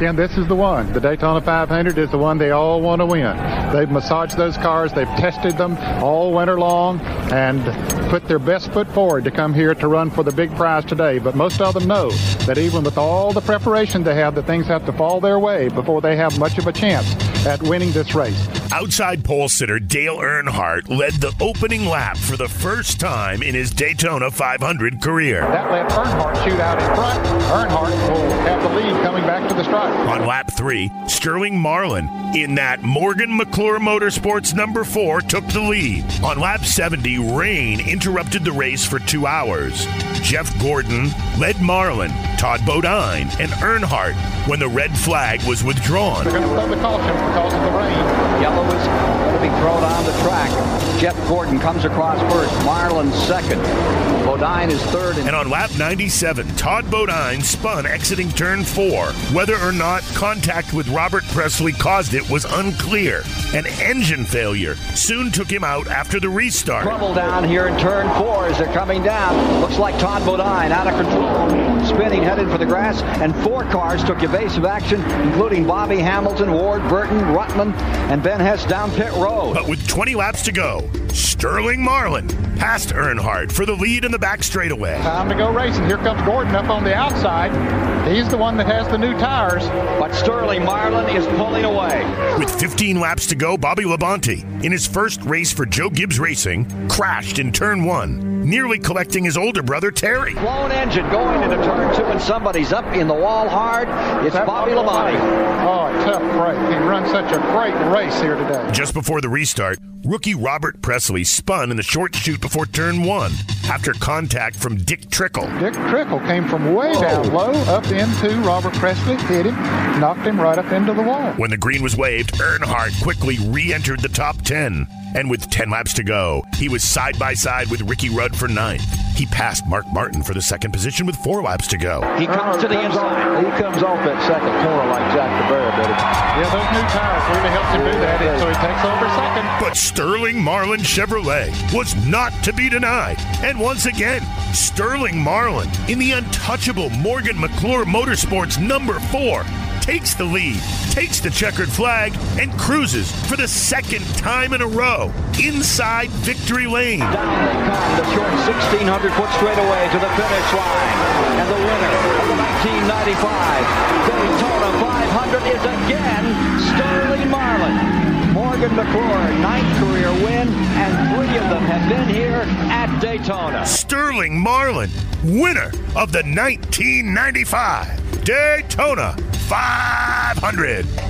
Again, this is the one. The Daytona 500 is the one they all want to win. They've massaged those cars, they've tested them all winter long, and put their best foot forward to come here to run for the big prize today. But most of them know that even with all the preparation they have, that things have to fall their way before they have much of a chance at winning this race. Outside pole sitter Dale Earnhardt led the opening lap for the first time in his Daytona 500 career. That let Earnhardt shoot out in front. Earnhardt will have the lead coming back to the stripe. On lap three, Sterling Marlin in that Morgan McClure Motorsports number four took the lead. On lap 70, rain interrupted the race for two hours. Jeff Gordon led Marlin, Todd Bodine, and Earnhardt when the red flag was withdrawn. They're going to throw the caution because of the rain. Yellow is going to be thrown on the track. Jeff Gordon comes across first. Marlin second. Bodine is third. And on lap 97, Todd Bodine spun exiting turn four. Whether or not contact with Robert Pressley caused it was unclear. An engine failure soon took him out after the restart. Trouble down here in turn four as they're coming down. Looks like Todd Bodine out of control. Spinning, headed for the grass, and four cars took evasive action, including Bobby Hamilton, Ward Burton, Rutland, and Ben Hess down pit road. But with 20 laps to go, Sterling Marlin passed Earnhardt for the lead in the back straightaway. Time to go racing. Here comes Gordon up on the outside. He's the one that has the new tires. But Sterling Marlin is pulling away. With 15 laps to go, Bobby Labonte, in his first race for Joe Gibbs Racing, crashed in turn one, nearly collecting his older brother Terry. Blown engine going into turn two, and somebody's up in the wall hard. It's Bobby Labonte. Oh, tough break. He runs such a great race here today. Just before the restart, rookie Robert Pressley spun in the short chute before turn one after contact from Dick Trickle. Dick Trickle came from way oh. down low up into Robert Pressley, hit him, knocked him right up into the wall. When the green was waved, Earnhardt quickly re entered the top 10. And with 10 laps to go, he was side by side with Ricky Rudd for ninth. He passed Mark Martin for the second position with four laps to go. He comes uh, to the comes inside. Off, he comes off that second corner like Jack DeBear did. Yeah, those new tires really helped him do that, and so he takes over second. But Sterling Marlin Chevrolet was not to be denied. And once again, Sterling Marlin in the untouchable Morgan McClure Motorsports number four takes the lead, takes the checkered flag, and cruises for the second time in a row inside victory lane. Down they come, the short 1600 foot straightaway to the finish line. And the winner of the 1995 Daytona 500 is again Sterling Marlin. Morgan McClure, ninth career win, and three of them have been here at Daytona. Sterling Marlin, winner of the 1995 Daytona 500.